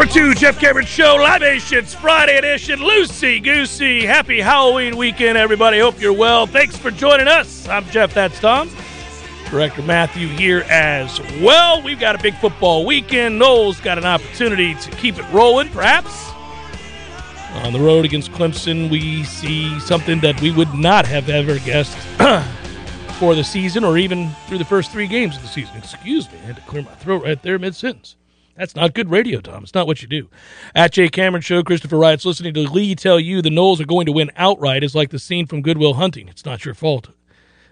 Number two, Jeff Cameron Show, live Libations, Friday edition, Lucy Goosey. Happy Halloween weekend, everybody. Hope you're well. Thanks for joining us. I'm Jeff, that's Tom. Director Matthew here as well. We've got a big football weekend. Noel's got an opportunity to keep it rolling, perhaps. On the road against Clemson, we see something that we would not have ever guessed for the season or even through the first three games of the season. Excuse me, I had to clear my throat right there mid sentence. That's not good radio, Tom. It's not what you do. At Jay Cameron Show, Christopher Wright's listening to Lee tell you the Noles are going to win outright is like the scene from Goodwill Hunting. It's not your fault.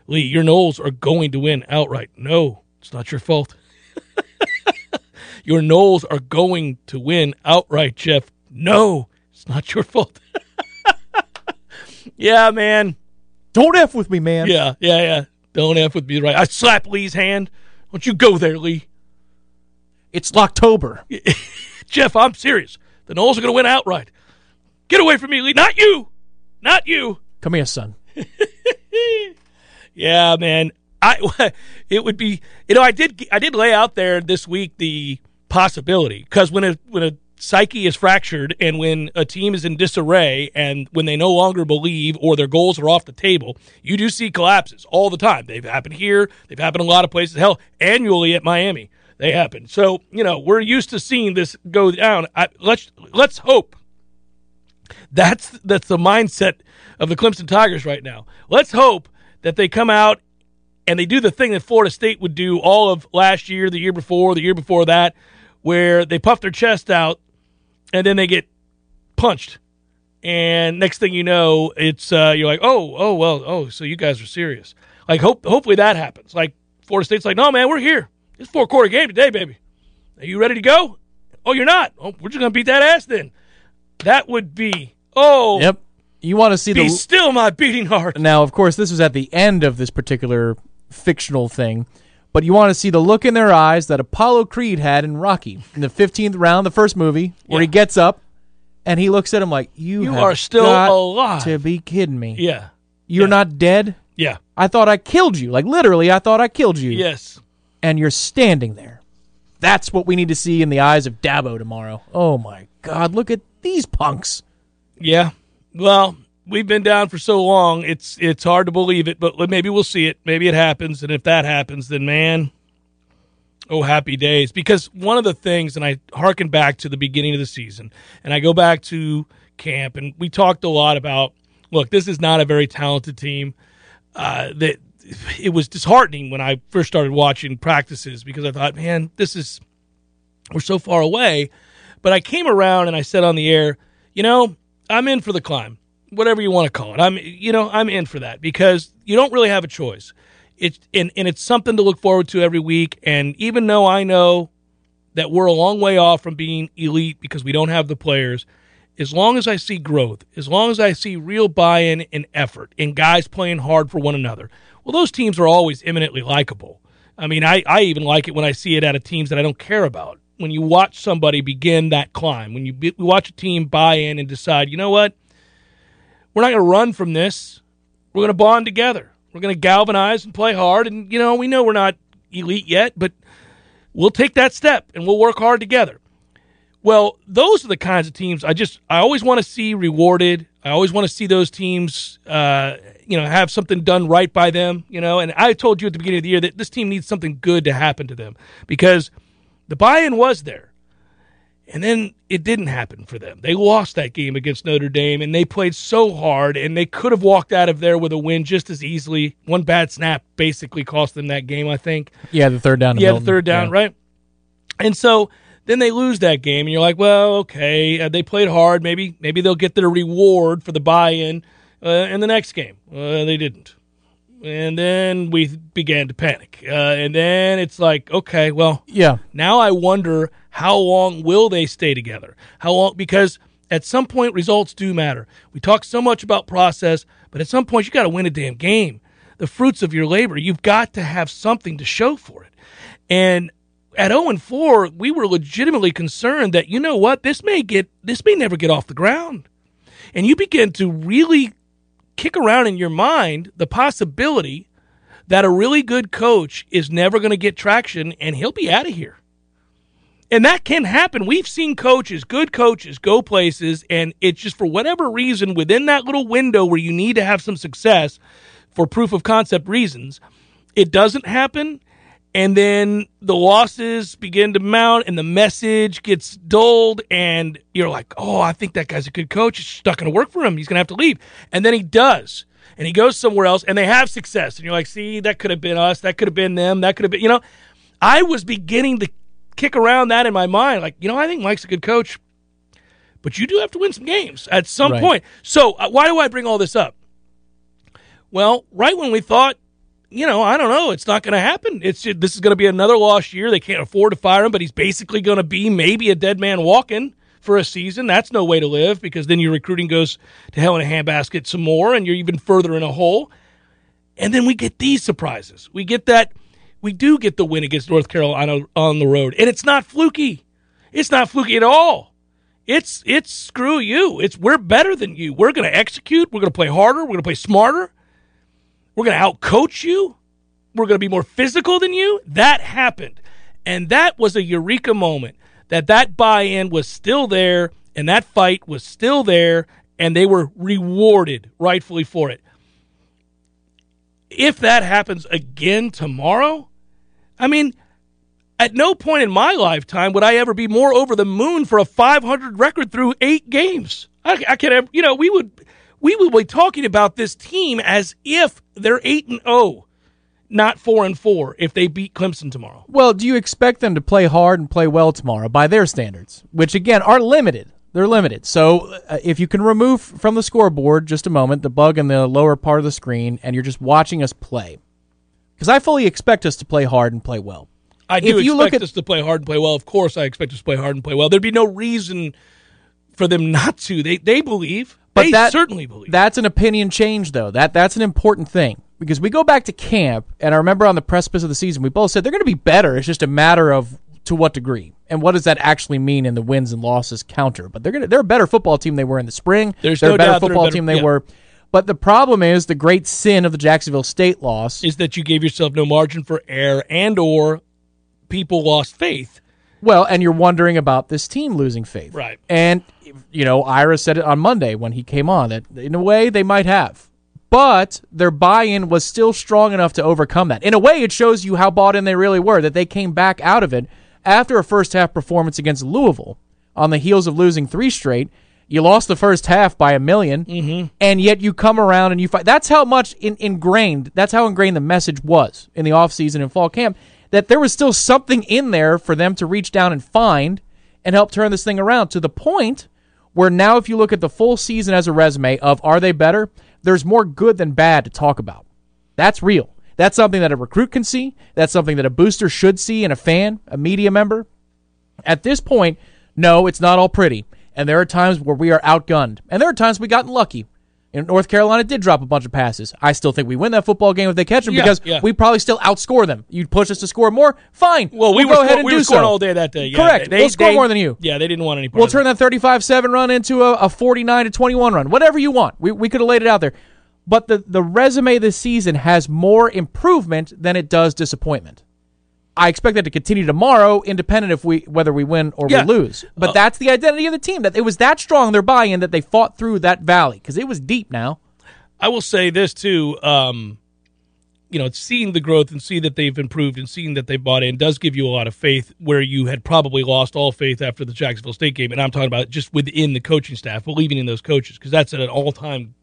Lee, your Noles are going to win outright. No, it's not your fault. your Noles are going to win outright, Jeff. No, it's not your fault. yeah, man. Don't F with me, man. Yeah, yeah, yeah. Don't F with me, right? I slap Lee's hand. Don't you go there, Lee. It's Locktober. Jeff, I'm serious. The Noles are going to win outright. Get away from me, Lee. Not you. Not you. Come here, son. yeah, man. I it would be you know I did I did lay out there this week the possibility because when a when a psyche is fractured and when a team is in disarray and when they no longer believe or their goals are off the table, you do see collapses all the time. They've happened here. They've happened a lot of places. Hell, annually at Miami they happen. So you know we're used to seeing this go down. I, let's let's hope that's that's the mindset of the Clemson Tigers right now. Let's hope that they come out and they do the thing that Florida State would do all of last year, the year before, the year before that, where they puff their chest out and then they get punched. And next thing you know, it's uh, you're like, oh, oh, well, oh, so you guys are serious. Like, hope, hopefully that happens. Like, Florida State's like, no, man, we're here. It's four quarter game today, baby. Are you ready to go? Oh, you're not. Oh, we're just gonna beat that ass then. That would be oh. Yep. You want to see be the still my beating heart. now? Of course, this was at the end of this particular fictional thing, but you want to see the look in their eyes that Apollo Creed had in Rocky in the fifteenth round, the first movie, where Yeah. he gets up and he looks at him like, "You, You are still alive." To be kidding me? Yeah. You're Yeah. not dead. Yeah. I thought I killed you. Like literally, I thought I killed you. Yes. And you're standing there. That's what we need to see in the eyes of Dabo tomorrow. Oh my God, look at these punks. Yeah. Well, we've been down for so long. It's it's hard to believe it, but maybe we'll see it. Maybe it happens, and if that happens, then man, oh happy days. Because one of the things, and I harken back to the beginning of the season, and I go back to camp, and we talked a lot about. Look, this is not a very talented team. Uh, that it was disheartening when I first started watching practices because I thought, man, this is we're so far away. But I came around and I said on the air, you know, I'm in for the climb, whatever you want to call it. I'm, you know, I'm in for that because you don't really have a choice. It's and, and it's something to look forward to every week. And even though I know that we're a long way off from being elite because we don't have the players, as long as I see growth, as long as I see real buy-in and effort, and guys playing hard for one another, well, those teams are always eminently likable. I mean, I, I even like it when I see it out of teams that I don't care about. When you watch somebody begin that climb, when you be, watch a team buy in and decide, you know what, we're not going to run from this. We're going to bond together. We're going to galvanize and play hard. And, you know, we know we're not elite yet, but we'll take that step and we'll work hard together. Well, those are the kinds of teams I just I always want to see rewarded. I always want to see those teams, uh, you know, have something done right by them. You know, and I told you at the beginning of the year that this team needs something good to happen to them because the buy-in was there, and then it didn't happen for them. They lost that game against Notre Dame, and they played so hard, and they could have walked out of there with a win just as easily. One bad snap basically cost them that game, I think. Yeah, the third down. Yeah, the third down, Yeah. right? And so then they lose that game, and you're like, well, okay, uh, they played hard. Maybe maybe they'll get their reward for the buy-in Uh, in the next game, uh, they didn't. And then we began to panic. Uh, and then it's like, okay, well, Yeah. now I wonder how long will they stay together? How long? Because at some point, results do matter. We talk so much about process, but at some point, you got to win a damn game. The fruits of your labor, you've got to have something to show for it. And at 0 and 4, we were legitimately concerned that you know what, this may get this may never get off the ground. And you begin to really kick around in your mind the possibility that a really good coach is never going to get traction and he'll be out of here. And that can happen. We've seen coaches, good coaches, go places, and it's just for whatever reason within that little window where you need to have some success for proof of concept reasons, it doesn't happen. And then the losses begin to mount, and the message gets dulled, and you're like, oh, I think that guy's a good coach. It's just not going to work for him. He's going to have to leave. And then he does. And he goes somewhere else, and they have success. And you're like, see, that could have been us. That could have been them. That could have been, you know. I was beginning to kick around that in my mind. Like, you know, I think Mike's a good coach, but you do have to win some games at some Right. point. So, uh, why do I bring all this up? Well, right when we thought, you know, I don't know, it's not going to happen. It's just, this is going to be another lost year. They can't afford to fire him, but he's basically going to be maybe a dead man walking for a season. That's no way to live because then your recruiting goes to hell in a handbasket some more, and you're even further in a hole. And then we get these surprises. We get that we do get the win against North Carolina on the road, and it's not fluky. It's not fluky at all. It's it's screw you. It's we're better than you. We're going to execute. We're going to play harder. We're going to play smarter. We're going to outcoach you. We're going to be more physical than you. That happened, and that was a eureka moment. That that buy-in was still there, and that fight was still there, and they were rewarded rightfully for it if that happens again tomorrow, I mean, at no point in my lifetime would I ever be more over the moon for a 500 record through eight games. I, I can't, have- you know, we would we will be talking about this team as if they're eight and zero, not four and four. If they beat Clemson tomorrow, Well, do you expect them to play hard and play well tomorrow by their standards, which again are limited? They're limited. So uh, if you can remove from the scoreboard just a moment the bug in the lower part of the screen and you're just watching us play, because I fully expect us to play hard and play well. I do If you expect look at- us to play hard and play well. Of course, I expect us to play hard and play well. There'd be no reason for them not to. They they believe. But they that certainly believe. That's an opinion change, though. That that's an important thing because we go back to camp, and I remember on the precipice of the season, we both said they're going to be better. It's just a matter of to what degree and what does that actually mean in the wins and losses counter. But they're going to they're a better football team they were in the spring. There's they're no a better doubt they're a football better- team they yeah. were. But the problem is the great sin of the Jacksonville State loss. is that you gave yourself no margin for error and or people lost faith. Well, and you're wondering about this team losing faith. Right. And, you know, Ira said it on Monday when he came on that in a way they might have. But their buy in was still strong enough to overcome that. In a way, it shows you how bought in they really were, that they came back out of it after a first half performance against Louisville on the heels of losing three straight. You lost the first half by a 1000000 mm-hmm. and yet you come around and you fight. That's how much in, ingrained, that's how ingrained the message was in the offseason and fall camp, that there was still something in there for them to reach down and find and help turn this thing around to the point where now, if you look at the full season as a resume of are they better, there's more good than bad to talk about. That's real. That's something that a recruit can see. That's something that a booster should see and a fan, a media member. At this point, no, it's not all pretty. And there are times where we are outgunned. And there are times we gotten lucky. And North Carolina did drop a bunch of passes. I still think we win that football game if they catch them Yeah, because yeah. we probably still outscore them. You'd push us to score more? Fine. Well, we We'll go ahead and we do scoring so. all day that day. Yeah, Correct. They, We'll score they- more than you. Yeah, they didn't want any part We'll turn that 35-7 run into a, a 49 to 21 run. Whatever you want. We, we could have laid it out there. But the, the resume this season has more improvement than it does disappointment. I expect that to continue tomorrow, independent if we whether we win or Yeah. we lose. But Uh, that's the identity of the team. That it was that strong their buy-in that they fought through that valley because it was deep now. I will say this too. Um, you know, seeing the growth and see that they've improved and seeing that they bought in does give you a lot of faith where you had probably lost all faith after the Jacksonville State game. And I'm talking about just within the coaching staff, believing in those coaches because that's at an all time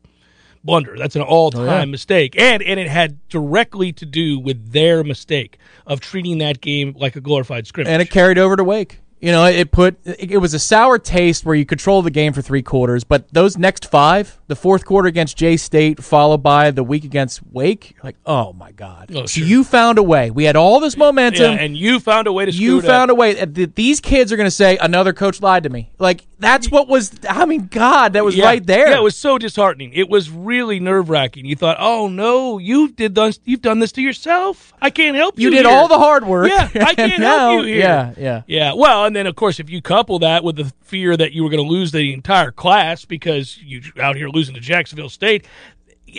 blunder. That's an all time oh, yeah. mistake. And and it had directly to do with their mistake of treating that game like a glorified scrimmage. And it carried over to Wake. You know, it put it, was a sour taste where you control the game for three quarters, but those next five, the fourth quarter against J State, followed by the week against Wake, you're like, oh my god! Oh, so sure. you found a way. We had all this momentum. Yeah, and you found a way to screw you found up. a way. These kids are going to say another coach lied to me. Like that's what was. I mean, God, that was Yeah. right there. Yeah, it was so disheartening. It was really nerve wracking. You thought, "Oh no, you did done, you've done this to yourself. I can't help you. you did here." all the hard work. Yeah, I can't now- help you here. Yeah, yeah. Yeah, well, and then of course, if you couple that with the fear that you were going to lose the entire class because you out here losing to Jacksonville State,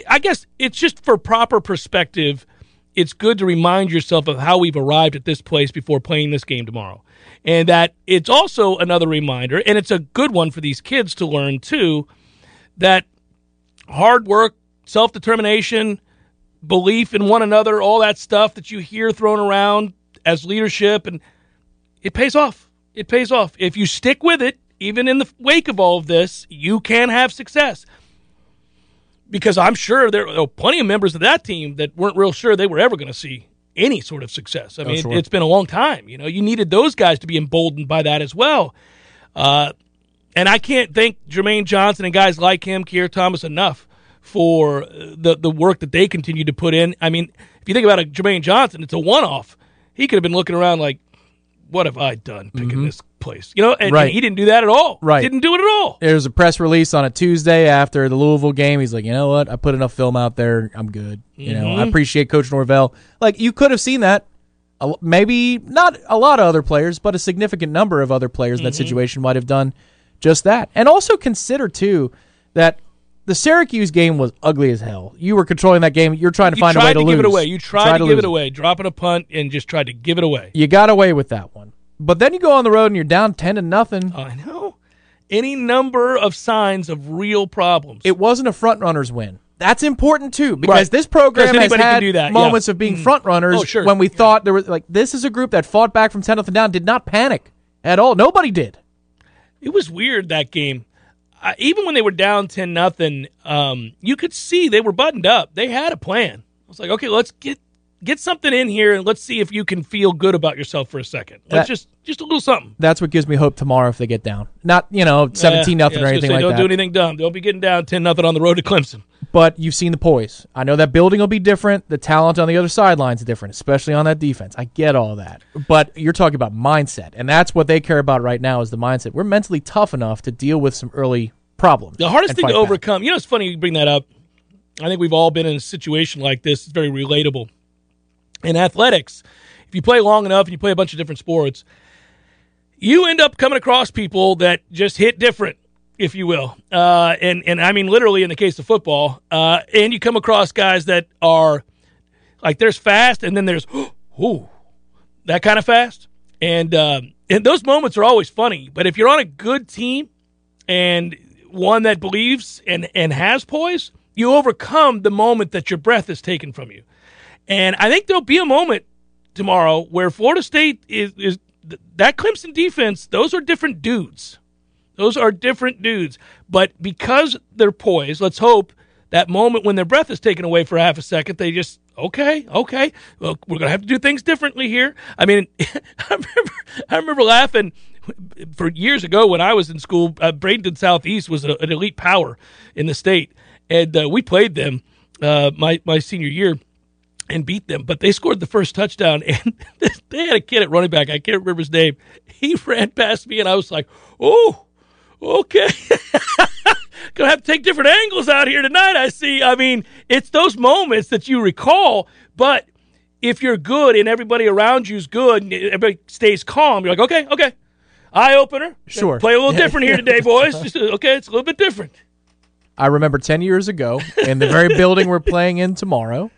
I guess it's just for proper perspective. It's good to remind yourself of how we've arrived at this place before playing this game tomorrow, and that it's also another reminder, and it's a good one for these kids to learn too, that hard work, self determination, belief in one another, all that stuff that you hear thrown around as leadership, and it pays off. It pays off. If you stick with it, even in the wake of all of this, you can have success. Because I'm sure there are plenty of members of that team that weren't real sure they were ever going to see any sort of success. I mean, sure. it's been a long time. You know, you needed those guys to be emboldened by that as well. Uh, and I can't thank Jermaine Johnson and guys like him, Keir Thomas, enough for the the work that they continue to put in. I mean, if you think about it, Jermaine Johnson, it's a one off. He could have been looking around like, "What have I done picking this place?" You know, and, and he didn't do that at all. Right. didn't do it at all. There was a press release on a Tuesday after the Louisville game. He's like, you know what? I put enough film out there. I'm good. You know, Mm-hmm. I appreciate Coach Norvell. Like, you could have seen that. Maybe not a lot of other players, but a significant number of other players in that Mm-hmm. situation might have done just that. And also consider, too, that the Syracuse game was ugly as hell. You were controlling that game. You're trying to You find a way to, to, give it away. You tried, to, give it away, dropping a punt and just tried to give it away. You got away with that one. But then you go on the road and you're down 10 to nothing. I know. Any number of signs of real problems. it wasn't a front runners win. That's important too because Right. this program has had do that, yeah. moments of being mm. front runners Oh, sure. when we thought there was like this is a group that fought back from 10 nothing down, did not panic at all. Nobody did. it was weird that game. Uh, even when they were down ten nothing, um, you could see they were buttoned up. They had a plan. I was like, okay, let's get get something in here and let's see if you can feel good about yourself for a second. Let's That- just just a little something. That's what gives me hope tomorrow if they get down. Not, you know, 17 nothing Yeah, or anything say, like don't that. do anything dumb. Don't be getting down ten nothing on the road to Clemson. But you've seen the poise. I know that building will be different. The talent on the other sideline is different, especially on that defense. I get all that. But you're talking about mindset, and that's what they care about right now is the mindset. We're mentally tough enough to deal with some early problems. The hardest thing to fight back. overcome, you know, it's funny you bring that up. I think we've all been in a situation like this. It's very relatable. In athletics, if you play long enough and you play a bunch of different sports, you end up coming across people that just hit different, if you will. Uh, and, and I mean, literally in the case of football, uh, and you come across guys that are like there's fast and then there's, ooh, that kind of fast. And, um, and those moments are always funny. But if you're on a good team, and one that believes and, and has poise, you overcome the moment that your breath is taken from you. And I think there'll be a moment tomorrow where Florida State is, is that Clemson defense, those are different dudes. Those are different dudes. But because they're poised, let's hope that moment when their breath is taken away for half a second, they just, okay, okay, well, we're going to have to do things differently here. I mean, I remember, I remember laughing for years ago when I was in school. Uh, Bradenton Southeast was a, an elite power in the state. And uh, we played them uh, my, my senior year and beat them. But they scored the first touchdown, and they had a kid at running back. I can't remember his name. He ran past me, and I was like, "Oh, okay." Gonna have to take different angles out here tonight. I see. I mean, it's those moments that you recall, but if you're good and everybody around you's good and everybody stays calm, you're like, okay, okay, eye opener. Sure. Play a little different here today, boys. Just uh, okay, it's a little bit different. I remember 10 years ago in the very building we're playing in tomorrow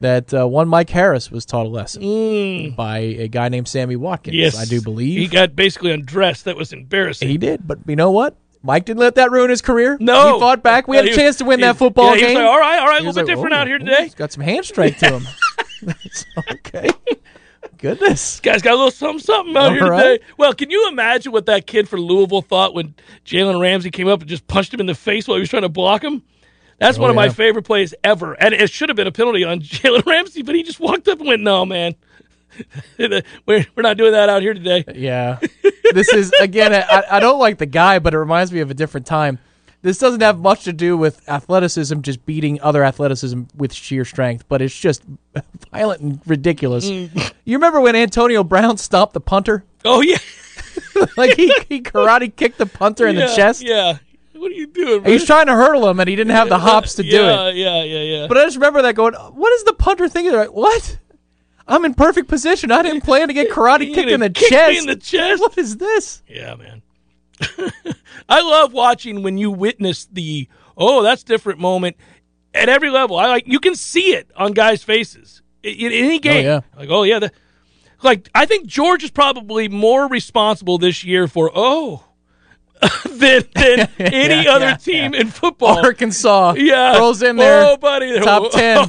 that uh, one Mike Harris was taught a lesson by a guy named Sammy Watkins, Mm. Yes, I do believe. he got basically undressed. That was embarrassing. He did, but you know what? Mike didn't let that ruin his career. No. he fought back. We had a chance to win that football yeah, game. like, all right, all right, a little bit like, different "Oh, out here today. He's got some hand strength to him. Okay. Goodness. Guy's got a little something, something out All here right. today. Well, can you imagine what that kid for Louisville thought when Jalen Ramsey came up and just punched him in the face while he was trying to block him? That's oh, one of my Oh, favorite plays ever, and it should have been a penalty on Jalen Ramsey, but he just walked up and went, "No, man, we're, we're not doing that out here today. Yeah. This is again. I, I don't like the guy, but it reminds me of a different time. This doesn't have much to do with athleticism, just beating other athleticism with sheer strength, but it's just violent and ridiculous. Mm. You remember when Antonio Brown stopped the punter? Oh yeah, like he, he karate kicked the punter in yeah, the chest. Yeah. What are you doing? He was trying to hurdle him, and he didn't have the hops to do yeah, it. Yeah, yeah, yeah. But I just remember that going, "What is the punter thinking?" They're like, "What? I'm in perfect position. I didn't plan to get karate kicked in the chest. in the chest. What is this?" Yeah, man. I love watching when you witness the oh, that's different moment at every level. I like you can see it on guys' faces in, in any oh, game. yeah. Like oh yeah, the, like I think Georgia is probably more responsible this year for oh than than any Yeah, other yeah, team in football. Arkansas yeah, throws in there Oh, buddy, top ten.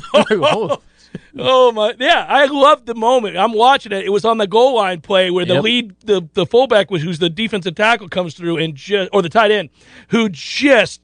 Oh, my! Yeah, I loved the moment. I'm watching it. It was on the goal line play where the Yep. lead, the the fullback, was who's the defensive tackle, comes through and just or the tight end, who just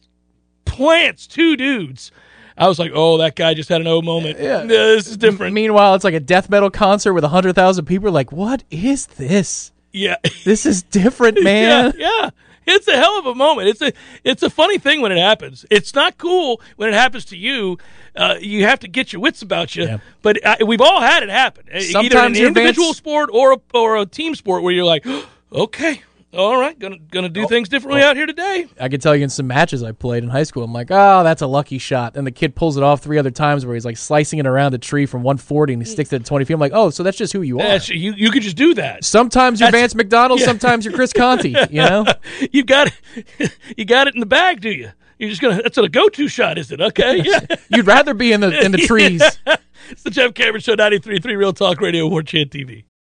plants two dudes. I was like, oh, that guy just had an O moment. Yeah. this is different. Meanwhile, it's like a death metal concert with hundred thousand people. Like, what is this? yeah, This is different, man. yeah, yeah. It's a hell of a moment. It's a it's a funny thing when it happens. It's not cool when it happens to you. Uh, you have to get your wits about you. Yeah. But uh, we've all had it happen, Uh, either in Sometimes an individual sport or a, or a team sport, where you're like, okay, all right, gonna gonna Oh. do things differently oh. out here today. I can tell you in some matches I played in high school, I'm like, oh, that's a lucky shot. And the kid pulls it off three other times where he's like slicing it around a tree from 140 and he sticks it at 20 feet. I'm like, oh, so that's just who you are. That's, you you could just do that. Sometimes you're That's- Vance McDonald, sometimes you're Chris Conti. You know, You got it. You got it in the bag, do you? You're just gonna. That's a go-to shot, is it? Okay. Yeah. you'd rather be in the in the trees. It's the Jeff Cameron Show, 93.3 Real Talk Radio, War Chant TV.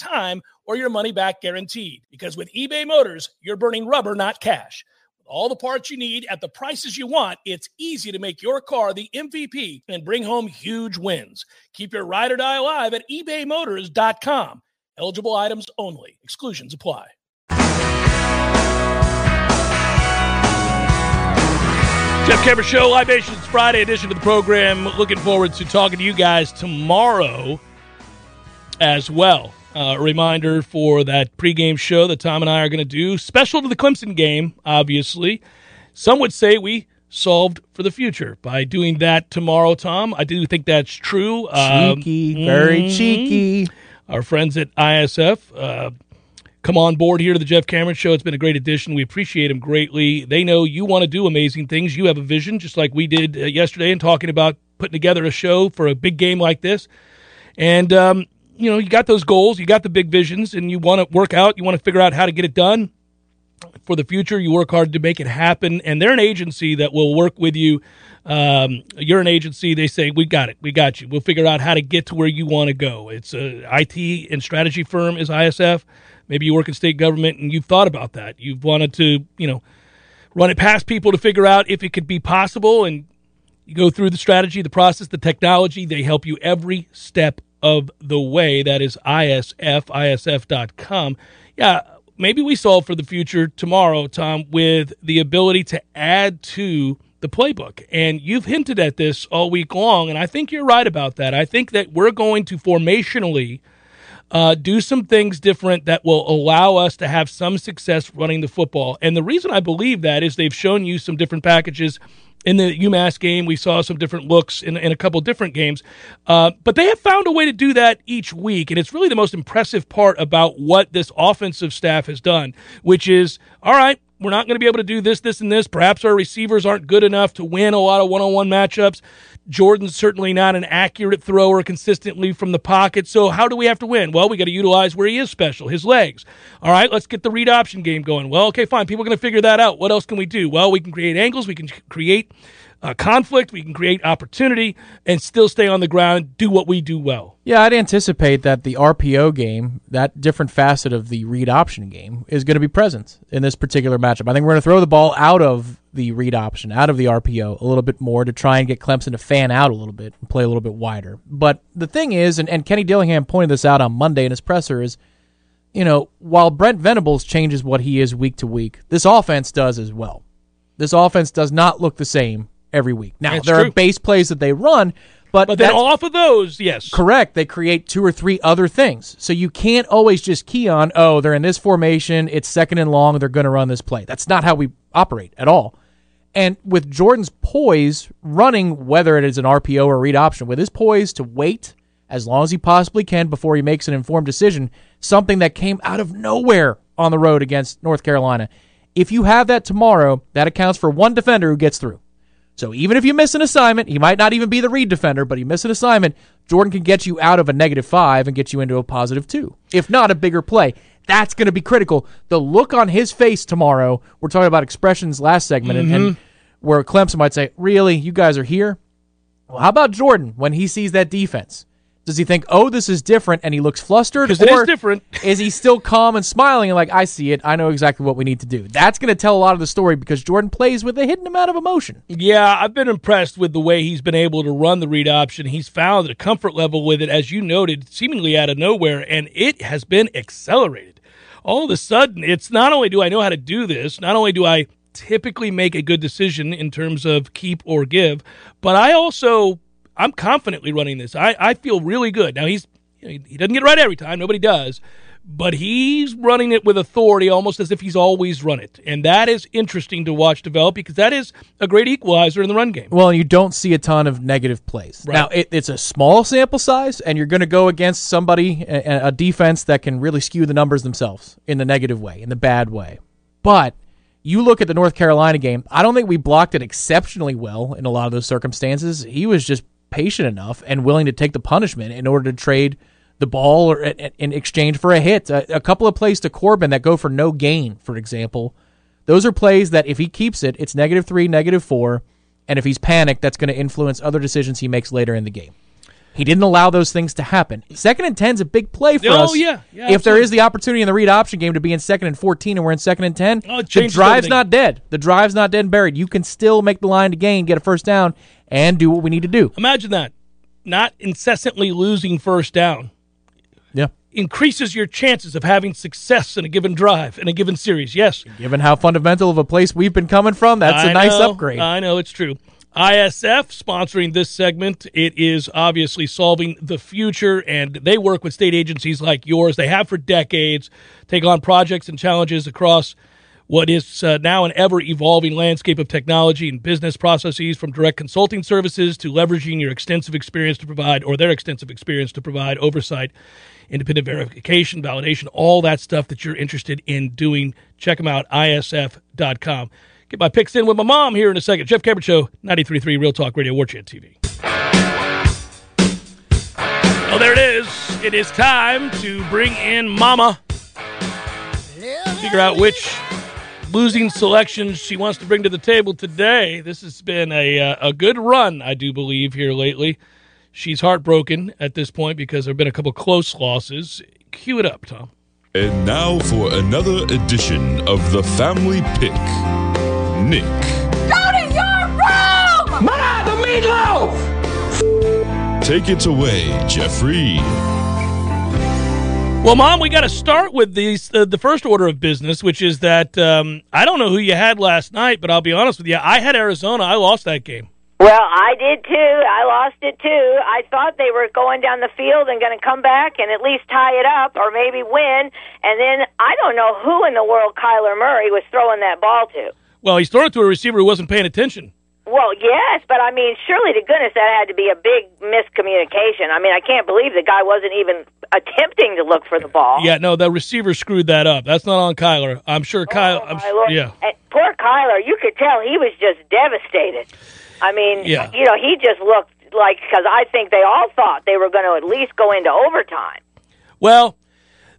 time or your money back guaranteed. Because with eBay Motors, you're burning rubber, not cash. With all the parts you need at the prices you want, it's easy to make your car the MVP and bring home huge wins. Keep your ride or die alive at ebaymotors.com. Eligible items only, exclusions apply. Jeff Cameron Show, Live Libations Friday edition of the program. Looking forward to talking to you guys tomorrow as well. Uh, a reminder for that pregame show that Tom and I are going to do, special to the Clemson game, obviously. Some would say we solved for the future by doing that tomorrow, Tom. I do think that's true. Um, Cheeky, very mhm. cheeky. Our friends at ISF uh, come on board here to the Jeff Cameron Show. It's been a great addition. We appreciate them greatly. They know you want to do amazing things. You have a vision, just like we did uh, yesterday, and talking about putting together a show for a big game like this. And um, you know, you got those goals, you got the big visions, and you want to work out. You want to figure out how to get it done for the future. You work hard to make it happen, and they're an agency that will work with you. Um, you're an agency. They say we got it, we got you. We'll figure out how to get to where you want to go. It's a IT and strategy firm is ISF. Maybe you work in state government and you've thought about that. You've wanted to, you know, run it past people to figure out if it could be possible, and you go through the strategy, the process, the technology. They help you every step of the way. That is ISF, ISF.com. Yeah, maybe we solve for the future tomorrow, Tom, with the ability to add to the playbook. And you've hinted at this all week long, and I think you're right about that. I think that we're going to formationally uh, do some things different that will allow us to have some success running the football. And the reason I believe that is they've shown you some different packages. In the UMass game, we saw some different looks in, in a couple different games, uh, but they have found a way to do that each week, and it's really the most impressive part about what this offensive staff has done, which is all right. We're not going to be able to do this, this, and this. Perhaps our receivers aren't good enough to win a lot of one-on-one matchups. Jordan's certainly not an accurate thrower consistently from the pocket. So how do we have to win? Well, we got to utilize where he is special, his legs. All right, let's get the read option game going. Well, okay, fine. People are going to figure that out. What else can we do? Well, we can create angles. We can create uh, conflict, we can create opportunity, and still stay on the ground, do what we do well. Yeah, I'd anticipate that the RPO game, that different facet of the read option game, is going to be present in this particular matchup. I think we're going to throw the ball out of the read option, out of the RPO a little bit more to try and get Clemson to fan out a little bit and play a little bit wider. But the thing is, and, and Kenny Dillingham pointed this out on Monday in his presser, is you know, while Brent Venables changes what he is week to week, this offense does as well. This offense does not look the same every week. Now, That's there true. are base plays that they run, but, But then off of those, yes. correct, they create two or three other things. So you can't always just key on, oh, they're in this formation, it's second and long, they're going to run this play. That's not how we operate at all. And with Jordan's poise running, whether it is an RPO or read option, with his poise to wait as long as he possibly can before he makes an informed decision, something that came out of nowhere on the road against North Carolina. If you have that tomorrow, that accounts for one defender who gets through. So even if you miss an assignment, he might not even be the read defender, but you miss an assignment, Jordan can get you out of a negative five and get you into a positive two. If not a bigger play. That's going to be critical. The look on his face tomorrow, we're talking about expressions last segment, and, and mm-hmm. where Clemson might say, Really, you guys are here? Well, how about Jordan when he sees that defense? Does he think, oh, this is different, and he looks flustered? 'Cause it is different. is he still calm and smiling and like, I see it. I know exactly what we need to do? That's going to tell a lot of the story because Jordan plays with a hidden amount of emotion. Yeah, I've been impressed with the way he's been able to run the read option. He's found a comfort level with it, as you noted, seemingly out of nowhere, and it has been accelerated. All of a sudden, it's not only do I know how to do this, not only do I typically make a good decision in terms of keep or give, but I also I'm confidently running this. I, I feel really good. Now he's you know, he doesn't get it right every time, nobody does, but he's running it with authority almost as if he's always run it. And that is interesting to watch develop because that is a great equalizer in the run game. Well, you don't see a ton of negative plays. Right. Now, it, it's a small sample size, and you're going to go against somebody, a, a defense that can really skew the numbers themselves in the negative way, in the bad way. But you look at the North Carolina game, I don't think we blocked it exceptionally well in a lot of those circumstances. He was just patient enough and willing to take the punishment in order to trade the ball or in exchange for a hit. A, a couple of plays to Corbin that go for no gain, for example. Those are plays that if he keeps it, it's negative three, negative four, and if he's panicked, that's going to influence other decisions he makes later in the game. He didn't allow those things to happen. Second and 10 is a big play for Oh, us. yeah. Yeah, if there absolutely. is the opportunity in the read option game to be in second and 14 and we're in second and 10, Oh, the drive's everything. not dead. The drive's not dead and buried. You can still make the line to gain, get a first down, and do what we need to do. Imagine that. Not incessantly losing first down Yeah. increases your chances of having success in a given drive, in a given series. Yes. Given how fundamental of a place we've been coming from, that's a I nice know, upgrade. I know it's true. ISF sponsoring this segment. It is obviously solving the future, and they work with state agencies like yours. They have for decades, take on projects and challenges across what is uh, now an ever evolving landscape of technology and business processes from direct consulting services to leveraging your extensive experience to provide, or their extensive experience to provide oversight, independent verification, validation, all that stuff that you're interested in doing. Check them out, isf.com. Get my picks in with my mom here in a second. Jeff Cameron Show, 93.3 Real Talk Radio, War Chant TV. Oh, there it is. It is time to bring in Mama. Figure out which losing selections she wants to bring to the table today. This has been a uh, a good run, I do believe, here lately. She's heartbroken at this point because there have been a couple close losses. Cue it up, Tom. And now for another edition of the Family Pick. Nick, Go to your room! Ma, the meatloaf! take it away, Jeffrey. Well, Mom, we got to start with these, uh, the first order of business, which is that um, I don't know who you had last night, but I'll be honest with you. I had Arizona. I lost that game. Well, I did too. I lost it too. I thought they were going down the field and going to come back and at least tie it up or maybe win. And then I don't know who in the world Kyler Murray was throwing that ball to. Well, he's throwing it to a receiver who wasn't paying attention. Well, yes, but I mean, surely to goodness that had to be a big miscommunication. I mean, I can't believe the guy wasn't even attempting to look for the ball. Yeah, no, the receiver screwed that up. That's not on Kyler. I'm sure Kyle. Oh, I'm, my yeah. And poor Kyler, you could tell he was just devastated. I mean, Yeah. you know, he just looked like because I think they all thought they were going to at least go into overtime. Well,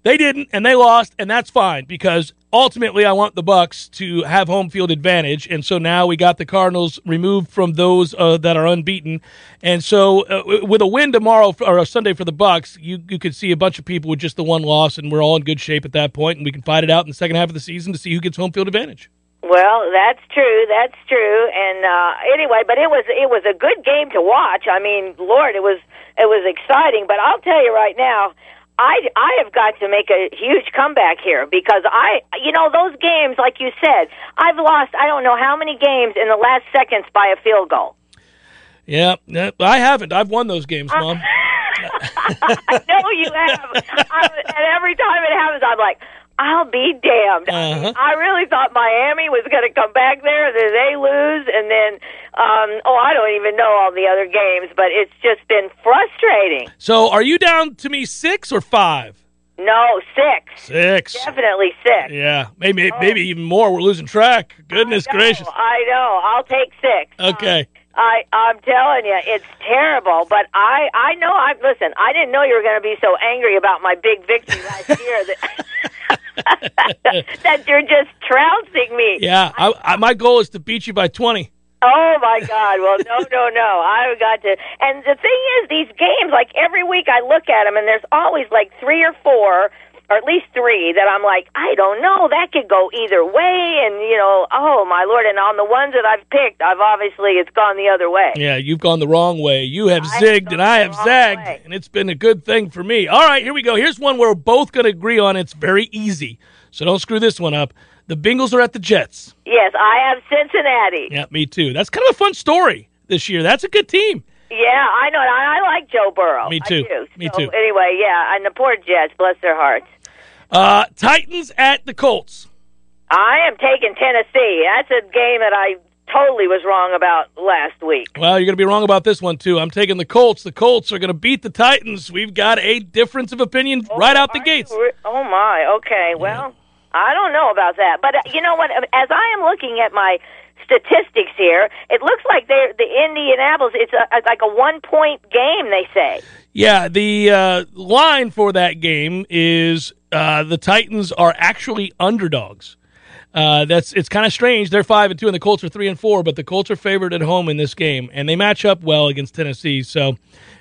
They didn't, and they lost, and that's fine because ultimately I want the Bucks to have home field advantage, and so now we got the Cardinals removed from those uh, that are unbeaten, and so uh, with a win tomorrow or a Sunday for the Bucks, you you could see a bunch of people with just the one loss, and we're all in good shape at that point, and we can fight it out in the second half of the season to see who gets home field advantage. Well, that's true. That's true. And uh anyway, but it was it was a good game to watch. I mean, Lord, it was it was exciting. But I'll tell you right now, I I have got to make a huge comeback here because I you know those games like you said I've lost I don't know how many games in the last seconds by a field goal. Yeah, I haven't. I've won those games, Mom. I know you have. I, and every time it happens, I'm like, I'll be damned. Uh-huh. I really thought Miami was going to come back there, then they lose, and then um, oh, I don't even know all the other games, but it's just been frustrating. So, are you down to me six or five? No, six. Six. Definitely six. Yeah, maybe maybe even more. We're losing track. Goodness I know, gracious. I know. I'll take six. Okay. I I'm telling you, it's terrible. But I I know. I listen. I didn't know you were going to be so angry about my big victory last year that that you're just trouncing me. Yeah, I, I, my goal is to beat you by twenty. Oh my God! Well, no, no, no. I've got to. And the thing is, these games, like every week, I look at them, and there's always like three or four, or at least three, that I'm like, I don't know. That could go either way, and you know, oh my lord! And on the ones that I've picked, I've obviously it's gone the other way. Yeah, you've gone the wrong way. You have I zigged gone and I have zagged, way. and it's been a good thing for me. All right, here we go. Here's one we're both going to agree on. It's very easy, so don't screw this one up. The Bengals are at the Jets. Yes, I have Cincinnati. Yeah, me too. That's kind of a fun story this year. That's a good team. Yeah, I know. I, I like Joe Burrow. Me too. Me So, too. Anyway, yeah, and the poor Jets, bless their hearts. Uh, Titans at the Colts. I am taking Tennessee. That's a game that I totally was wrong about last week. Well, you're going to be wrong about this one too. I'm taking the Colts. The Colts are going to beat the Titans. We've got a difference of opinion right out the gates. re- Oh my. Okay. Well, I don't know about that, but uh, you know what? As I am looking at my statistics here, it looks like they're the Indianapolis. It's a, it's like a one point game. They say. Yeah, the uh, line for that game is uh, the Titans are actually underdogs. Uh, that's it's kind of strange. They're five and two, and the Colts are three and four. But the Colts are favored at home in this game, and they match up well against Tennessee. So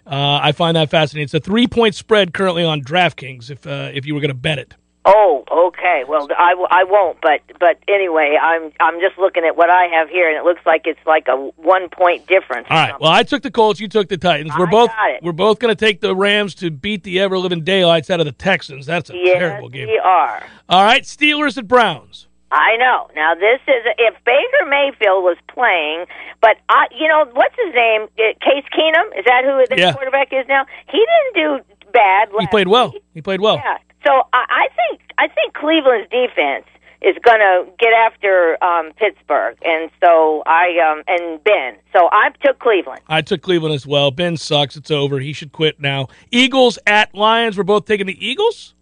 uh, I find that fascinating. It's a three point spread currently on DraftKings. If uh, if you were going to bet it, Oh, okay. Well, I, w- I won't. But but anyway, I'm I'm just looking at what I have here, and it looks like it's like a one point difference. all right. something. Well, I took the Colts. You took the Titans. We're I both we're both going to take the Rams to beat the ever living daylights out of the Texans. That's a yes, terrible game. we are. All right, Steelers at Browns. I know. Now this is if Baker Mayfield was playing, but I, you know, what's his name? Uh, Case Keenum is that who the Yeah. quarterback is now? He didn't do bad. He played well. week. He played well. Yeah. So I, I think I think Cleveland's defense is going to get after um, Pittsburgh, and so I um, and Ben. So I took Cleveland. I took Cleveland as well. Ben sucks. It's over. He should quit now. Eagles at Lions. We're both taking the Eagles.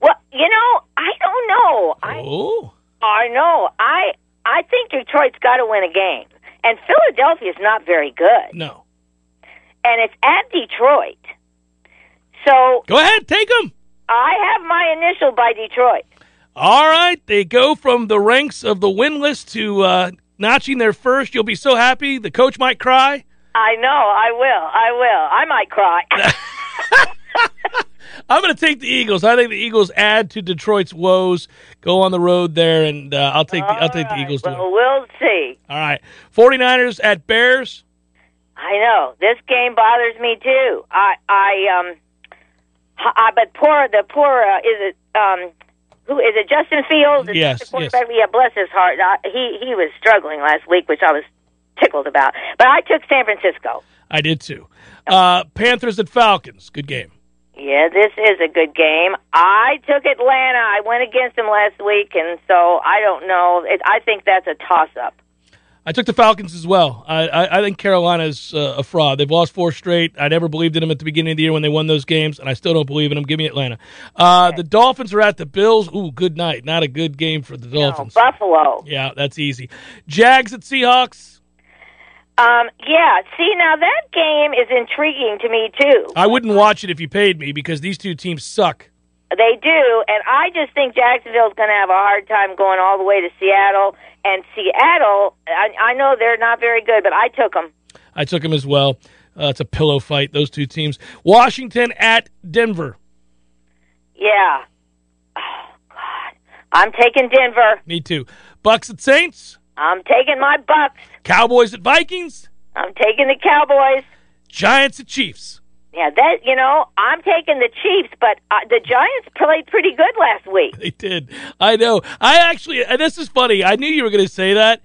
Well, you know, I don't know. I Oh, I know. I I think Detroit's got to win a game, and Philadelphia's not very good. no. and it's at Detroit. So Go ahead, take them. I have my initial by Detroit. All right, they go from the ranks of the winless to uh, notching their first. You'll be so happy. The coach might cry. I know. I will. I will. I might cry. I'm going to take the Eagles. I think the Eagles add to Detroit's woes. Go on the road there, and uh, I'll take the I'll take the Eagles. Well, we'll see. All right, 49ers at Bears. I know this game bothers me too. I I um, I, but poor the poor uh, is it um. Who is it? Justin Fields? Is Yes, the quarterback? yes. Yeah, bless his heart. I, he he was struggling last week, which I was tickled about. But I took San Francisco. I did too. Uh, Panthers at Falcons. Good game. Yeah, this is a good game. I took Atlanta. I went against them last week, and so I don't know. It, I think that's a toss-up. I took the Falcons as well. I, I, I think Carolina's uh, a fraud. They've lost four straight. I never believed in them at the beginning of the year when they won those games, and I still don't believe in them. Give me Atlanta. Uh, the Dolphins are at the Bills. Ooh, good night. Not a good game for the No, Dolphins. Buffalo. Yeah, that's easy. Jags at Seahawks. Um, yeah. See, now that game is intriguing to me too. I wouldn't watch it if you paid me because these two teams suck. They do, and I just think Jacksonville's going to have a hard time going all the way to Seattle. And Seattle, I, I know they're not very good, but I took them. I took them as well. Uh, it's a pillow fight, those two teams. Washington at Denver. Yeah. Oh, God. I'm taking Denver. Me too. Bucks at Saints. I'm taking my Bucks. Cowboys at Vikings. I'm taking the Cowboys. Giants at Chiefs. Yeah, that you know, I'm taking the Chiefs, but uh, the Giants played pretty good last week. They did. I know. I actually. And this is funny. I knew you were going to say that.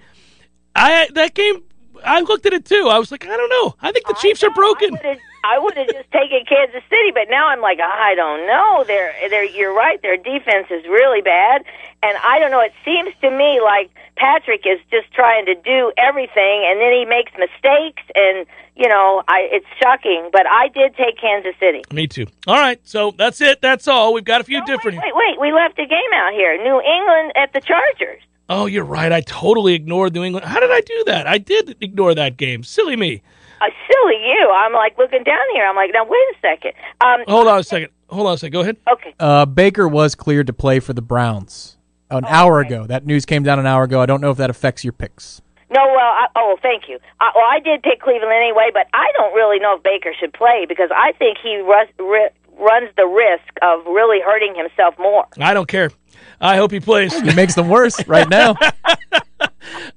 I that game. I looked at it too. I was like, I don't know. I think the Chiefs I are know, broken. I would have just taken Kansas City, but now I'm like, I don't know. They're, they're, you're right. Their defense is really bad, and I don't know. It seems to me like Patrick is just trying to do everything, and then he makes mistakes, and you know, I it's shocking. But I did take Kansas City. Me too. All right. So that's it. That's all. We've got a few Oh, different. Wait, wait, wait, we left a game out here. New England at the Chargers. Oh, you're right. I totally ignored New England. How did I do that? I did ignore that game. Silly me. Uh, silly you. I'm like looking down here. I'm like, now wait a second. Um, Hold on a second. Hold on a second. Go ahead. okay. Uh, Baker was cleared to play for the Browns an hour ago. That news came down an hour ago. I don't know if that affects your picks. No, well, I, oh, thank you. Uh, well, I did pick Cleveland anyway, but I don't really know if Baker should play because I think he rus- ri- runs the risk of really hurting himself more. I don't care. I hope he plays. It makes them worse right now.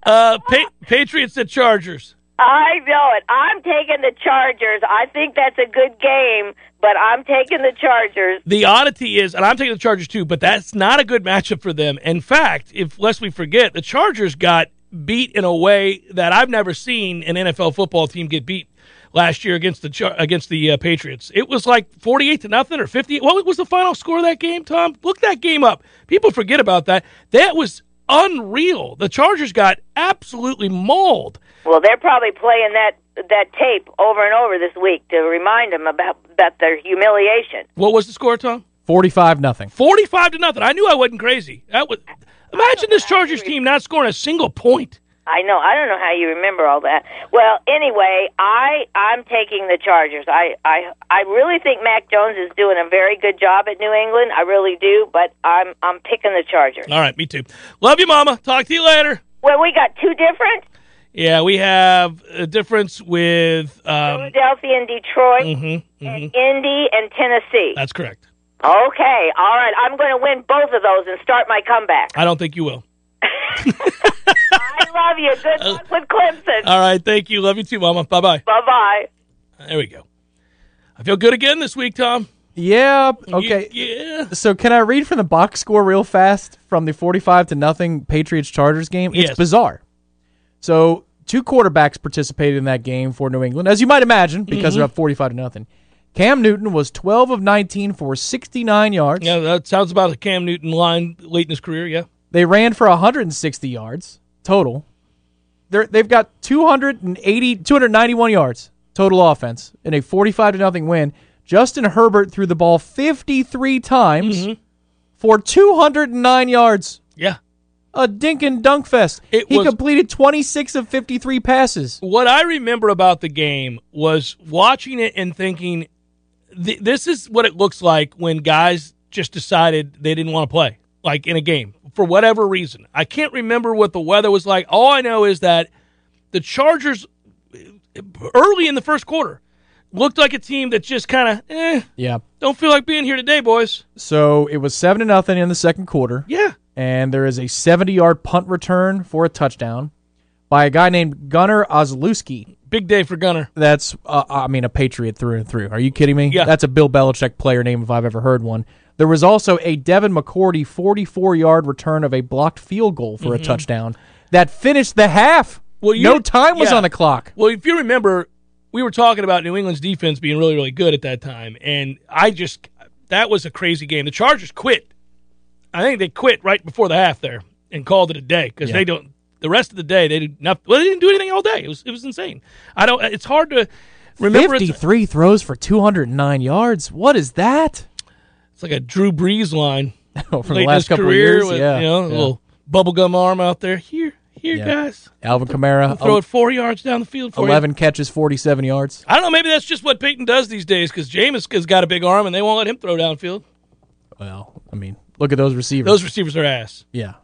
Uh, pa- Patriots at Chargers. I know it. I'm taking the Chargers. I think that's a good game, but I'm taking the Chargers. The oddity is, and I'm taking the Chargers too, but that's not a good matchup for them. In fact, if lest we forget, the Chargers got beat in a way that I've never seen an NFL football team get beat last year against the against the uh, Patriots. It was like 48 to nothing or 50. What was the final score of that game, Tom? Look that game up. People forget about that. That was unreal. The Chargers got absolutely mauled. Well, they're probably playing that that tape over and over this week to remind them about about their humiliation. What was the score, Tom? 45 nothing. 45 to nothing. I knew I wasn't crazy. That was Imagine this Chargers team not scoring a single point. I know. I don't know how you remember all that. Well, anyway, I I'm taking the Chargers. I I I really think Mac Jones is doing a very good job at New England. I really do, but I'm I'm picking the Chargers. All right, me too. Love you, Mama. Talk to you later. Well, we got two different Yeah, we have a difference with. Um, Philadelphia and Detroit, mhm, and Indy and Tennessee. that's correct. Okay, all right. I'm going to win both of those and start my comeback. I don't think you will. I love you. Good luck with Clemson. All right, thank you. Love you too, Mama. Bye bye. Bye bye. There we go. I feel good again this week, Tom. Yeah. Okay. Yeah. So can I read from the box score real fast from the 45 to nothing Patriots Chargers game? It's Yes. bizarre. So two quarterbacks participated in that game for New England, as you might imagine, because they're up 45 to nothing. Cam Newton was 12 of 19 for 69 yards. Yeah, that sounds about a Cam Newton line late in his career. Yeah. They ran for 160 yards total. They're, they've got 280, 291 yards total offense in a 45 to nothing win. Justin Herbert threw the ball 53 times Mm-hmm. for 209 yards. Yeah. A dink and dunk fest. It he was- completed 26 of 53 passes. What I remember about the game was watching it and thinking, th- this is what it looks like when guys just decided they didn't want to play, like in a game, for whatever reason. I can't remember what the weather was like. All I know is that the Chargers, early in the first quarter, looked like a team that just kind of, eh, Yeah. don't feel like being here today, boys. So it was 7 to nothing in the second quarter. Yeah. And there is a 70 yard punt return for a touchdown by a guy named Gunner Olszewski. Big day for Gunner. That's, uh, I mean, a Patriot through and through. Are you kidding me? Yeah. That's a Bill Belichick player name if I've ever heard one. There was also a Devin McCourty 44 yard return of a blocked field goal for a touchdown that finished the half. Mm-hmm. Well, you- no time was yeah. on the clock. Well, if you remember, we were talking about New England's defense being really, really good at that time, and I just that was a crazy game. The Chargers quit. I think they quit right before the half there and called it a day because they don't. The rest of the day they did nothing. Well, they didn't do anything all day. It was it was insane. I don't. It's hard to remember. It's, 53 throws for 209 yards. What is that? it's like a Drew Brees line From the last couple of years. with yeah. you know a little bubblegum arm out there. Here, here, Yeah. guys. Alvin Kamara, Throw oh it four yards down the field for you. 11 catches, 47 yards. I don't know. Maybe that's just what Payton does these days because Jameis has got a big arm and they won't let him throw downfield. Well, I mean, look at those receivers. Those receivers are ass. yeah.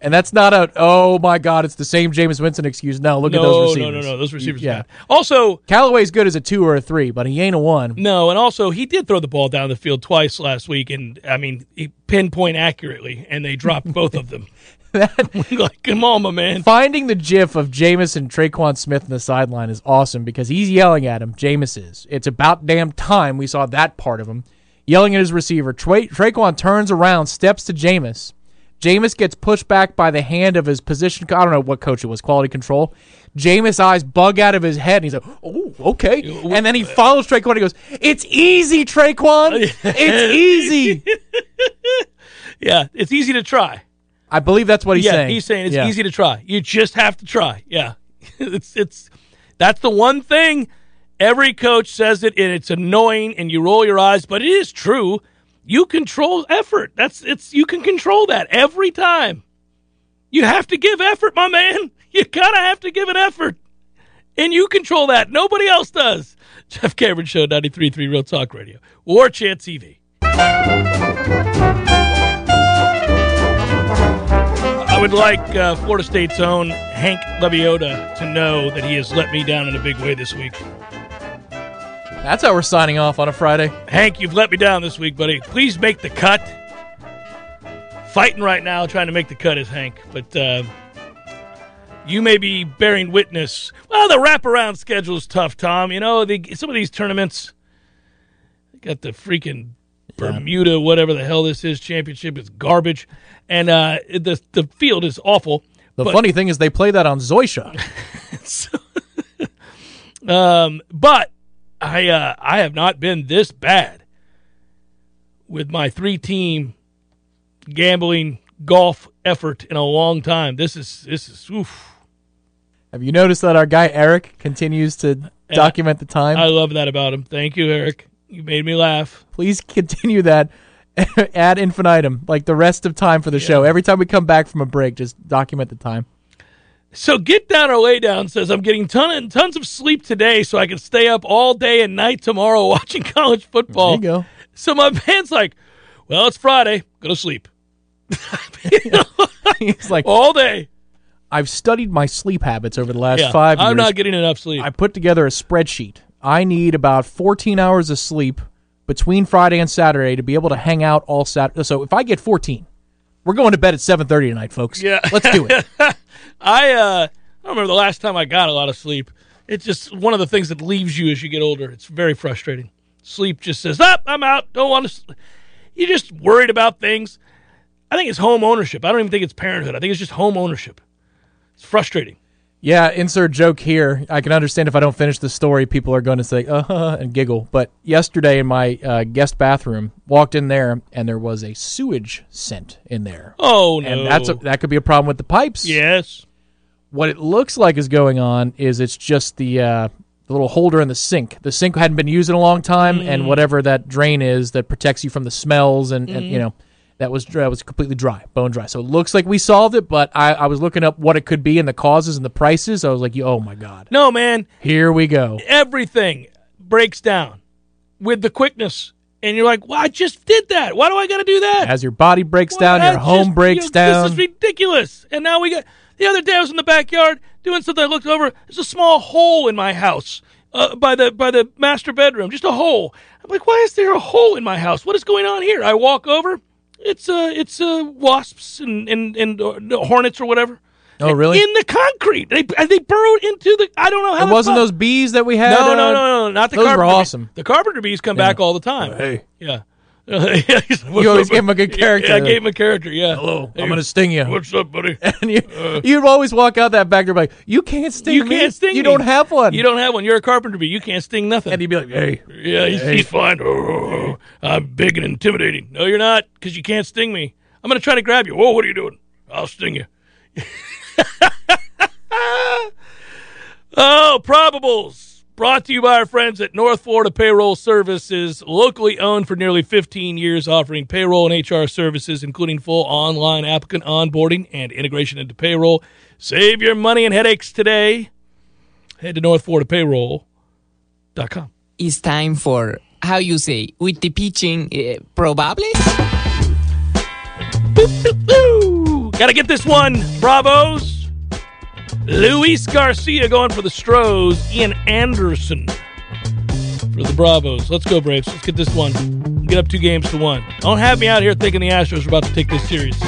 And that's not a oh my god, it's the same Jameis Winston excuse. No, look no, at those receivers. no, no, no. Those receivers. Yeah. Yeah. Also, Callaway's good as a two or a three, but he ain't a one. no, and also he did throw the ball down the field twice last week, and I mean, he pinpoint accurately, and they dropped both of them. that like, come on, my man. Finding the gif of Jameis and Tre'Quan Smith in the sideline is awesome because he's yelling at him. Jameis is. It's about damn time we saw that part of him yelling at his receiver. Tra- Tre'Quan turns around, steps to Jameis. Jameis gets pushed back by the hand of his position. I don't know what coach it was, quality control. Jameis' eyes bug out of his head, and he's like, "Oh, okay." And then he follows Tre'Quan. He goes, "It's easy, Tre'Quan. It's easy." Yeah, it's easy to try. I believe that's what he's yeah, saying. he's saying it's Yeah. easy to try. You just have to try. Yeah, it's it's that's the one thing every coach says it, and it's annoying, and you roll your eyes, but it is true. You control effort. That's it's you can control that every time. You have to give effort, my man. You gotta have to give an effort, and you control that. Nobody else does. Jeff Cameron Show, 93.3 Real Talk Radio, War Chant TV. I would like uh, Florida State's own Hank Lebioda to know that he has let me down in a big way this week. That's how we're signing off on a Friday. Hank, you've let me down this week, buddy. Please make the cut. Fighting right now, trying to make the cut is Hank, but uh, you may be bearing witness. Well, the wraparound schedule is tough, Tom. You know, the, some of these tournaments they got the freaking Bermuda, whatever the hell this is, championship is garbage, and uh, the the field is awful. The But- funny thing is they play that on Zoysia. Um, but I uh, I have not been this bad with my three team gambling golf effort in a long time. This is this is oof. Have you noticed that our guy Eric continues to document the time? I love that about him. Thank you, Eric. You made me laugh. Please continue that ad infinitum, like the rest of time for the show. Every time we come back from a break, just document the time. So get down or lay down says I'm getting ton and tons of sleep today, so I can stay up all day and night tomorrow watching college football. There you go. So my man's like, "Well, it's Friday. Go to sleep He's like, all day." I've studied my sleep habits over the last Yeah, five years. I'm not getting enough sleep. I put together a spreadsheet. I need about 14 hours of sleep between Friday and Saturday to be able to hang out all Saturday. So if I get 14, we're going to bed at 7:30 tonight, folks. Yeah. let's do it. I uh, I don't remember the last time I got a lot of sleep. It's just one of the things that leaves you as you get older. It's very frustrating. Sleep just says, "Up, I'm out. Don't want to." You're just worried about things. I think it's home ownership. I don't even think it's parenthood. I think it's just home ownership. It's frustrating. Yeah, insert joke here. I can understand if I don't finish the story, people are going to say, uh huh" and giggle. But yesterday in my uh, guest bathroom, walked in there, and there was a sewage scent in there. Oh no! And that's a, that could be a problem with the pipes. yes. What it looks like is going on is it's just the uh, the little holder in the sink. The sink hadn't been used in a long time, and whatever that drain is that protects you from the smells, and, and you know that was that was completely dry, bone dry. So it looks like we solved it, but I, I was looking up what it could be and the causes and the prices. I was like, oh my god, No, man. here we go. Everything breaks down with the quickness, and you're like, "Well, I just did that. Why do I got to do that?" As your body breaks Well, down, your that's home just- breaks you know, down. This is ridiculous. And now we got the other day I was in the backyard doing something. I looked over. There's a small hole in my house uh, by the by the master bedroom. Just a hole. I'm like, why is there a hole in my house? What is going on here? I walk over. It's uh it's uh wasps and and and uh, hornets or whatever. Oh, really? In the concrete. They they burrowed into the. I don't know how. it the wasn't those bees that we had. No, uh, no, no, no, not the those were carpenter. bees. awesome. The carpenter bees come back all the time. Hey. Yeah. Yeah, he's- what's You always up, give him a good character. Yeah, I gave him a character. Yeah. Hello, Hey, I'm gonna sting you. What's up, buddy? And you, uh, you'd always walk out that back door like, you can't sting you me. can't sting You me. don't have one. You don't have one. You're a carpenter bee. You can't sting nothing. And he'd be like, hey, yeah, he's, he's fine. Oh, oh, oh, I'm big and intimidating. No, you're not, because you can't sting me. I'm gonna try to grab you. Whoa, what are you doing? I'll sting you. oh, probables. Brought to you by our friends at North Florida Payroll Services, locally owned for nearly 15 years, offering payroll and HR services, including full online applicant onboarding and integration into payroll. Save your money and headaches today. Head to northfloridapayroll.com. It's time for how you say with the pitching, uh, probably. Woo! Gotta get this one. Bravos. Luis Garcia going for the Stros. Ian Anderson for the Bravos. Let's go, Braves. Let's get this one. Get up two games to one. Don't have me out here thinking the Astros are about to take this series.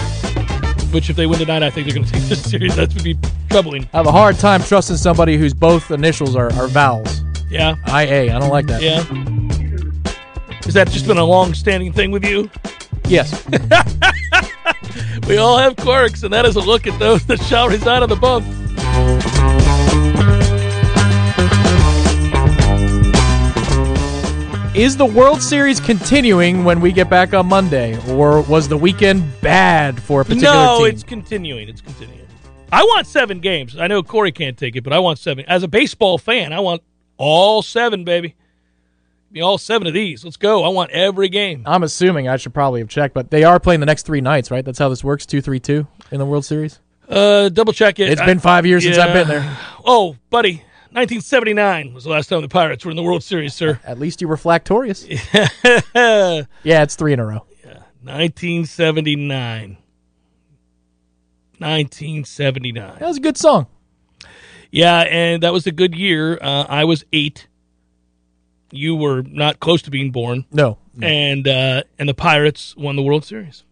Which, if they win tonight, I think they're going to take this series. That would be troubling. I have a hard time trusting somebody whose both initials are, are vowels. Yeah. IA. I don't like that. Yeah. Has that just been a long-standing thing with you? Yes. We all have quirks, and that is a look at those that shall reside on the bump. Is the World Series continuing when we get back on Monday, or was the weekend bad for a particular No, team? it's continuing. It's continuing. I want seven games. I know Corey can't take it, but I want seven. As a baseball fan, I want all seven, baby. Be all seven of these. Let's go. I want every game. I'm assuming I should probably have checked, but they are playing the next three nights, right? That's how this works. Two, three, two in the World Series. Uh, double check it. It's I- been five years since I've been there. Oh, buddy, 1979 was the last time the Pirates were in the World Series, sir. At least you were flactorious. yeah, it's three in a row. Yeah, 1979. 1979. That was a good song. Yeah, and that was a good year. Uh, I was eight. You were not close to being born, No, and uh, and the Pirates won the World Series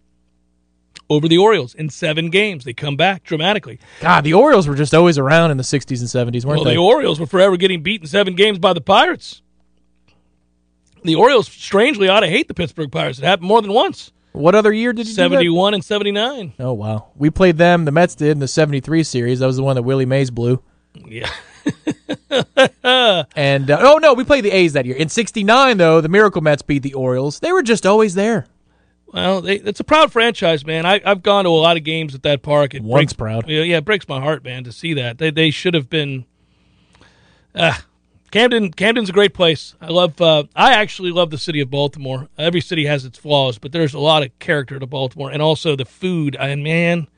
over the Orioles in seven games. They come back dramatically. God, the Orioles were just always around in the 60s and 70s, weren't they? Well, they? the Orioles were forever getting beaten seven games by the Pirates. The Orioles strangely ought to hate the Pittsburgh Pirates. It happened more than once. what other year did you do that? 71 and 79. Oh, wow. We played them, the Mets did, in the 73 series. That was the one that Willie Mays blew. Yeah. And, uh, oh, no, we played the A's that year. In 69, though, the Miracle Mets beat the Orioles. They were just always there. Well, they, it's a proud franchise, man. I, I've gone to a lot of games at that park. It Once breaks, proud. Yeah, yeah, it breaks my heart, man, to see that. They they should have been. Uh, Camden Camden's a great place. I love. Uh, I actually love the city of Baltimore. Every city has its flaws, but there's a lot of character to Baltimore, and also the food. And man,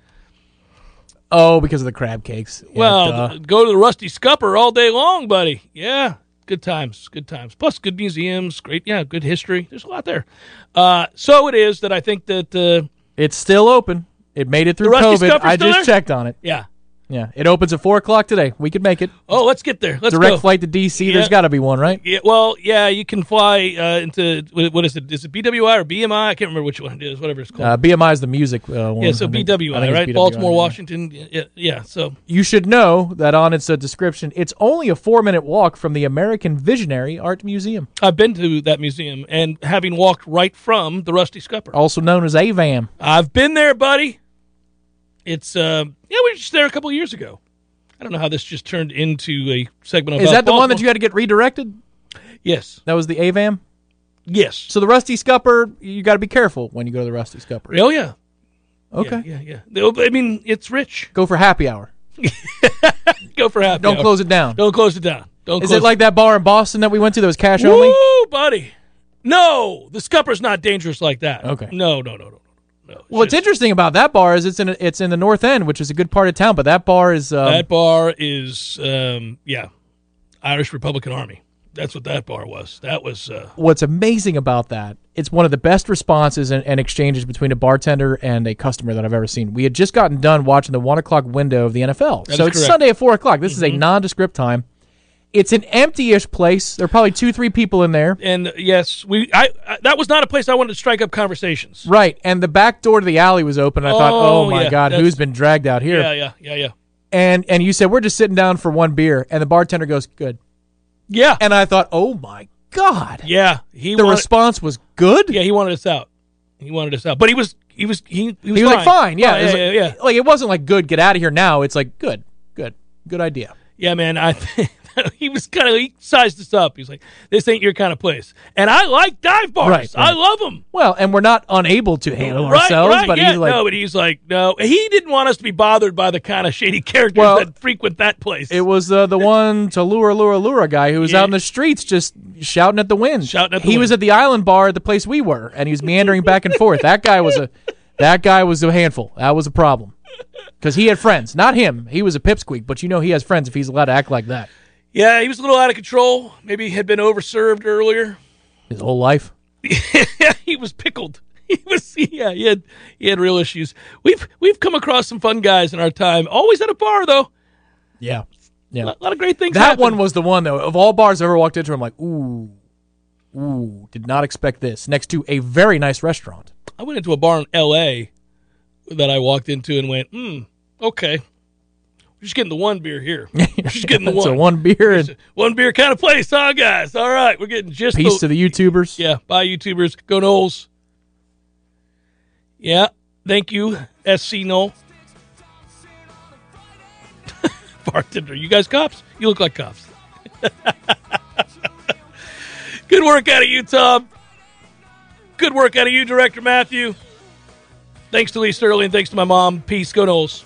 Oh, because of the crab cakes. Yeah, well, duh. go to the Rusty Scupper all day long, buddy. Yeah, good times, good times. Plus, good museums, great, yeah, good history. There's a lot there. Uh, so it is that I think that, uh, it's still open. It made it through COVID. I just there? checked on it. yeah. Yeah, it opens at 4 o'clock today. We could make it. Oh, let's get there. Let's Direct go. flight to D.C. Yeah. There's got to be one, right? Yeah, well, yeah, you can fly uh, into what is it? Is it BWI or BMI? I can't remember which one it is. Whatever it's called. Uh, BMI is the music uh, one. yeah, so BWI, I think it's right? BWI, Baltimore, yeah. Washington. Yeah, yeah. So You should know that on its uh, description, it's only a four minute walk from the American Visionary Art Museum, I've been to that museum, and having walked right from the Rusty Scupper, also known as AVAM. I've been there, buddy. It's uh, yeah, we were just there a couple years ago. I don't know how this just turned into a segment of. Is uh, that the one that you had to get redirected? Yes, That was the AVAM? yes. So the Rusty Scupper, you got to be careful when you go to the Rusty Scupper. Oh yeah. Okay. Yeah, yeah. yeah. I mean, it's rich. Go for happy hour. Go for happy. Don't hour. close it down. Don't close it down. Don't. Is close it like that bar in Boston that we went to that was cash Woo, only? buddy. No, the scupper's not dangerous like that. Okay. No, no, no. no. What's Just- interesting about that bar is it's in it's in the North End, which is a good part of town. But that bar is um, That bar is, um, yeah, Irish Republican Army. That's what that bar was. That was. Uh, what's amazing about that it's one of the best responses and, and exchanges between a bartender and a customer that i've ever seen we had just gotten done watching the one o'clock window of the nfl so it's correct. sunday at four o'clock this is a nondescript time it's an empty-ish place there are probably two three people in there and yes, we. I, I that was not a place I wanted to strike up conversations. right and the back door to the alley was open and i thought Oh, oh my yeah, god who's been dragged out here Yeah, yeah, yeah, yeah, and and you said we're just sitting down for one beer and the bartender goes good yeah, and i thought oh my god yeah. He the wanted, response was good Yeah, he wanted us out. He wanted us out, but he was he was he, he was, He was like, fine, yeah, Fine, It was yeah, like, yeah, yeah. Like it wasn't like good, get out of here now. It's like good, good, good idea. Yeah, man. I think he was kind of he sized us up. He's like, "This ain't your kind of place," and I like dive bars. Right, I love them. Well, and we're not unable to handle Right, ourselves, right, but yeah, he's like, no, but he's like, no, he didn't want us to be bothered by the kind of shady characters Well, that frequent that place. it was uh, the one to lure, lure, lure guy who was Yeah. out in the streets just shouting at the wind. Shouting at the he was at the island bar at the place we were, and he was meandering back and forth. That guy was a, that guy was a handful. That was a problem. Because he had friends, not him. He was a pipsqueak, but you know he has friends if he's allowed to act like that. Yeah, he was a little out of control. Maybe he had been overserved earlier. His whole life. yeah, he was pickled. He was yeah, he had he had real issues. We've we've come across some fun guys in our time. Always at a bar though. Yeah. Yeah. A lot, lot of great things. That happen. one was the one though. Of all bars I ever walked into, I'm like, ooh, ooh, did not expect this. Next to a very nice restaurant. I went into a bar in L.A. that I walked into and went, hmm, okay. We're just getting the one beer here. We're just getting the It's one. a one beer and One beer kind of place, huh, guys? All right, we're getting just piece the, to the YouTubers. yeah. Bye, YouTubers. Go Noles. Yeah, thank you, SC Knoll. Bartender, you guys cops? You look like cops. Good work out of you, Tom. Good work out of you, Director Matthew. Thanks to Lee Sterling. Thanks to my mom. Peace. Go Noles.